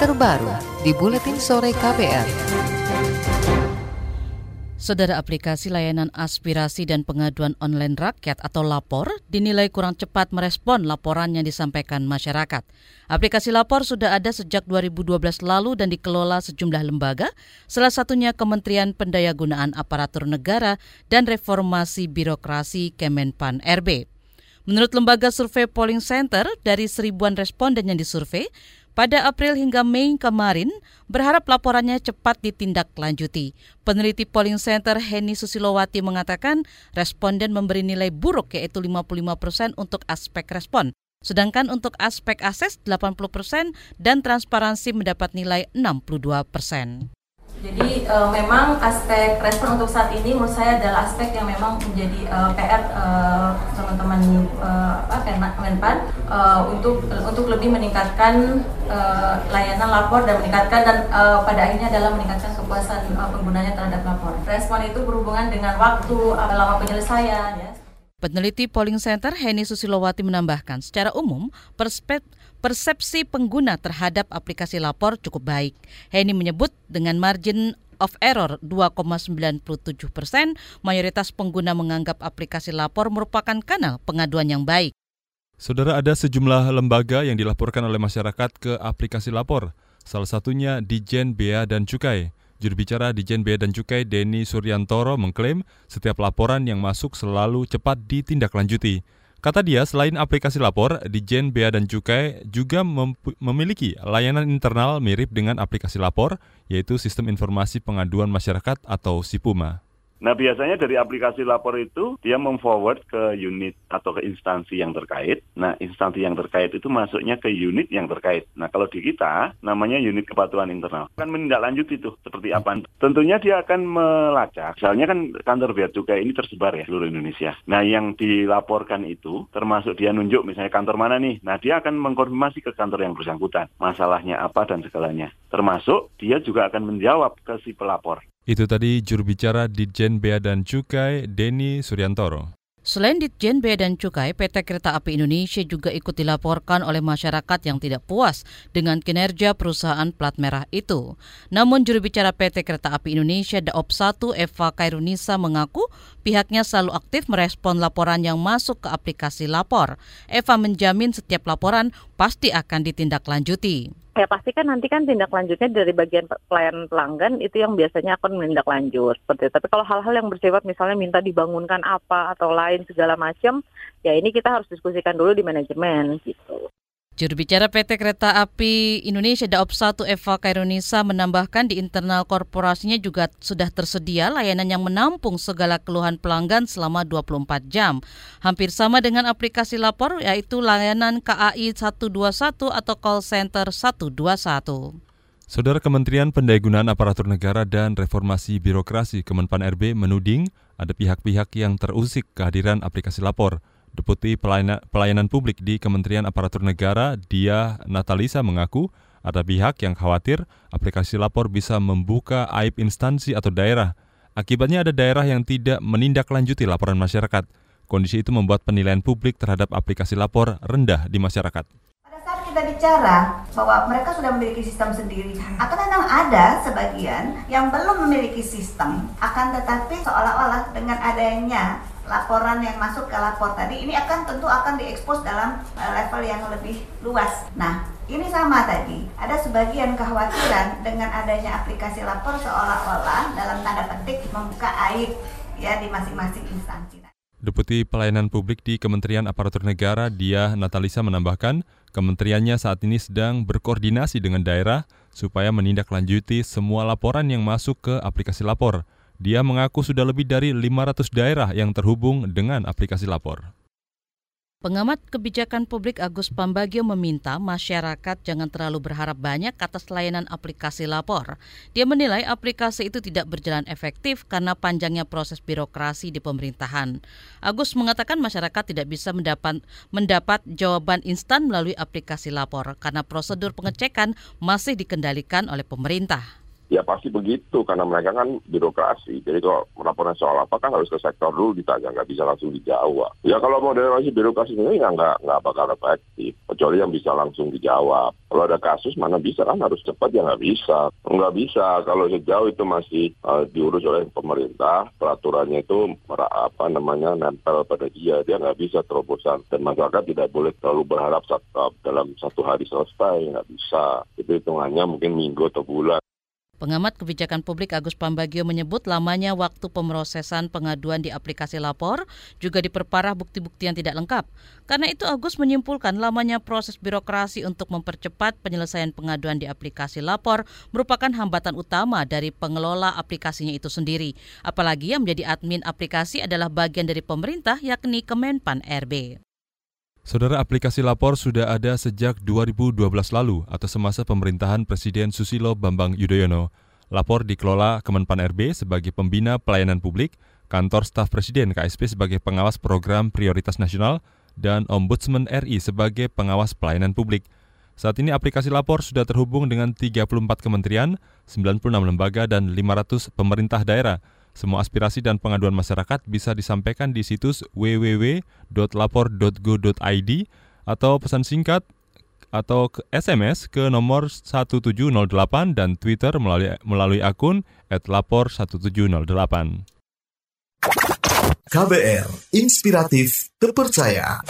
terbaru di Buletin Sore KPR. Saudara aplikasi layanan aspirasi dan pengaduan online rakyat atau lapor dinilai kurang cepat merespon laporan yang disampaikan masyarakat. Aplikasi lapor sudah ada sejak 2012 lalu dan dikelola sejumlah lembaga, salah satunya Kementerian Pendayagunaan Aparatur Negara dan Reformasi Birokrasi Kemenpan RB. Menurut lembaga survei Polling Center, dari seribuan responden yang disurvei, pada April hingga Mei kemarin, berharap laporannya cepat ditindaklanjuti. Peneliti Polling Center Heni Susilowati mengatakan responden memberi nilai buruk yaitu 55 persen untuk aspek respon. Sedangkan untuk aspek akses 80 persen dan transparansi mendapat nilai 62 persen. Jadi uh, memang aspek respon untuk saat ini menurut saya adalah aspek yang memang menjadi uh, PR uh, teman-teman uh, Menpan uh, untuk untuk lebih meningkatkan uh, layanan lapor dan meningkatkan dan uh, pada akhirnya adalah meningkatkan kepuasan uh, penggunanya terhadap lapor. Respon itu berhubungan dengan waktu uh, lama penyelesaian ya. Peneliti Polling Center Heni Susilowati menambahkan, secara umum persepsi pengguna terhadap aplikasi lapor cukup baik. Heni menyebut dengan margin of error 2,97 persen, mayoritas pengguna menganggap aplikasi lapor merupakan kanal pengaduan yang baik. Saudara ada sejumlah lembaga yang dilaporkan oleh masyarakat ke aplikasi lapor, salah satunya Dijen Bea dan Cukai. Juru bicara Dijen Bea dan Cukai Denny Suryantoro mengklaim setiap laporan yang masuk selalu cepat ditindaklanjuti. Kata dia, selain aplikasi lapor, Dijen Bea dan Cukai juga mem memiliki layanan internal mirip dengan aplikasi lapor, yaitu Sistem Informasi Pengaduan Masyarakat atau SIPUMA. Nah biasanya dari aplikasi lapor itu dia memforward ke unit atau ke instansi yang terkait. Nah instansi yang terkait itu masuknya ke unit yang terkait. Nah kalau di kita namanya unit kepatuhan internal. Kan menindaklanjuti itu seperti apa. Tentunya dia akan melacak. Misalnya kan kantor bea cukai ini tersebar ya seluruh Indonesia. Nah yang dilaporkan itu termasuk dia nunjuk misalnya kantor mana nih. Nah dia akan mengkonfirmasi ke kantor yang bersangkutan. Masalahnya apa dan segalanya. Termasuk dia juga akan menjawab ke si pelapor. Itu tadi juru bicara Ditjen Bea dan Cukai, Denny Suryantoro. Selain Ditjen Bea dan Cukai, PT Kereta Api Indonesia juga ikut dilaporkan oleh masyarakat yang tidak puas dengan kinerja perusahaan plat merah itu. Namun juru bicara PT Kereta Api Indonesia Daop 1 Eva Kairunisa mengaku pihaknya selalu aktif merespon laporan yang masuk ke aplikasi lapor. Eva menjamin setiap laporan pasti akan ditindaklanjuti ya pasti kan nanti kan tindak lanjutnya dari bagian pelayan pelanggan itu yang biasanya akan menindaklanjut seperti itu. Tapi kalau hal-hal yang bersifat misalnya minta dibangunkan apa atau lain segala macam, ya ini kita harus diskusikan dulu di manajemen gitu. Juru bicara PT Kereta Api Indonesia Daop 1 Eva Kairunisa menambahkan di internal korporasinya juga sudah tersedia layanan yang menampung segala keluhan pelanggan selama 24 jam. Hampir sama dengan aplikasi lapor yaitu layanan KAI 121 atau call center 121. Saudara Kementerian Pendayagunaan Aparatur Negara dan Reformasi Birokrasi Kemenpan RB menuding ada pihak-pihak yang terusik kehadiran aplikasi lapor. Deputi Pelayanan, Publik di Kementerian Aparatur Negara, Dia Natalisa mengaku ada pihak yang khawatir aplikasi lapor bisa membuka aib instansi atau daerah. Akibatnya ada daerah yang tidak menindaklanjuti laporan masyarakat. Kondisi itu membuat penilaian publik terhadap aplikasi lapor rendah di masyarakat kita bicara bahwa mereka sudah memiliki sistem sendiri, atau memang ada sebagian yang belum memiliki sistem, akan tetapi seolah-olah dengan adanya laporan yang masuk ke lapor tadi ini akan tentu akan diekspos dalam uh, level yang lebih luas. Nah, ini sama tadi. Ada sebagian kekhawatiran dengan adanya aplikasi lapor seolah-olah dalam tanda petik membuka aib ya di masing-masing instansi. Deputi Pelayanan Publik di Kementerian Aparatur Negara Dia Natalisa menambahkan, kementeriannya saat ini sedang berkoordinasi dengan daerah supaya menindaklanjuti semua laporan yang masuk ke aplikasi lapor. Dia mengaku sudah lebih dari 500 daerah yang terhubung dengan aplikasi lapor. Pengamat kebijakan publik Agus Pambagio meminta masyarakat jangan terlalu berharap banyak atas layanan aplikasi lapor. Dia menilai aplikasi itu tidak berjalan efektif karena panjangnya proses birokrasi di pemerintahan. Agus mengatakan masyarakat tidak bisa mendapat, mendapat jawaban instan melalui aplikasi lapor karena prosedur pengecekan masih dikendalikan oleh pemerintah. Ya pasti begitu karena mereka kan birokrasi. Jadi kalau laporan soal apa kan harus ke sektor dulu ditanya, nggak bisa langsung dijawab. Ya kalau model masih birokrasi ini ya nggak nggak bakal efektif. Kecuali yang bisa langsung dijawab. Kalau ada kasus mana bisa kan harus cepat ya nggak bisa. Nggak bisa kalau sejauh itu masih uh, diurus oleh pemerintah, peraturannya itu apa namanya nempel pada dia, dia nggak bisa terobosan. Dan masyarakat tidak boleh terlalu berharap uh, dalam satu hari selesai, nggak bisa. Itu hitungannya mungkin minggu atau bulan. Pengamat kebijakan publik Agus Pambagio menyebut lamanya waktu pemrosesan pengaduan di aplikasi lapor juga diperparah bukti-bukti yang tidak lengkap. Karena itu Agus menyimpulkan lamanya proses birokrasi untuk mempercepat penyelesaian pengaduan di aplikasi lapor merupakan hambatan utama dari pengelola aplikasinya itu sendiri. Apalagi yang menjadi admin aplikasi adalah bagian dari pemerintah yakni Kemenpan RB. Saudara aplikasi lapor sudah ada sejak 2012 lalu atau semasa pemerintahan Presiden Susilo Bambang Yudhoyono. Lapor dikelola Kemenpan RB sebagai pembina pelayanan publik, kantor staf Presiden KSP sebagai pengawas program prioritas nasional, dan Ombudsman RI sebagai pengawas pelayanan publik. Saat ini aplikasi lapor sudah terhubung dengan 34 kementerian, 96 lembaga, dan 500 pemerintah daerah – semua aspirasi dan pengaduan masyarakat bisa disampaikan di situs www.lapor.go.id atau pesan singkat atau ke SMS ke nomor 1708 dan Twitter melalui, melalui akun @lapor1708. KBR Inspiratif Terpercaya.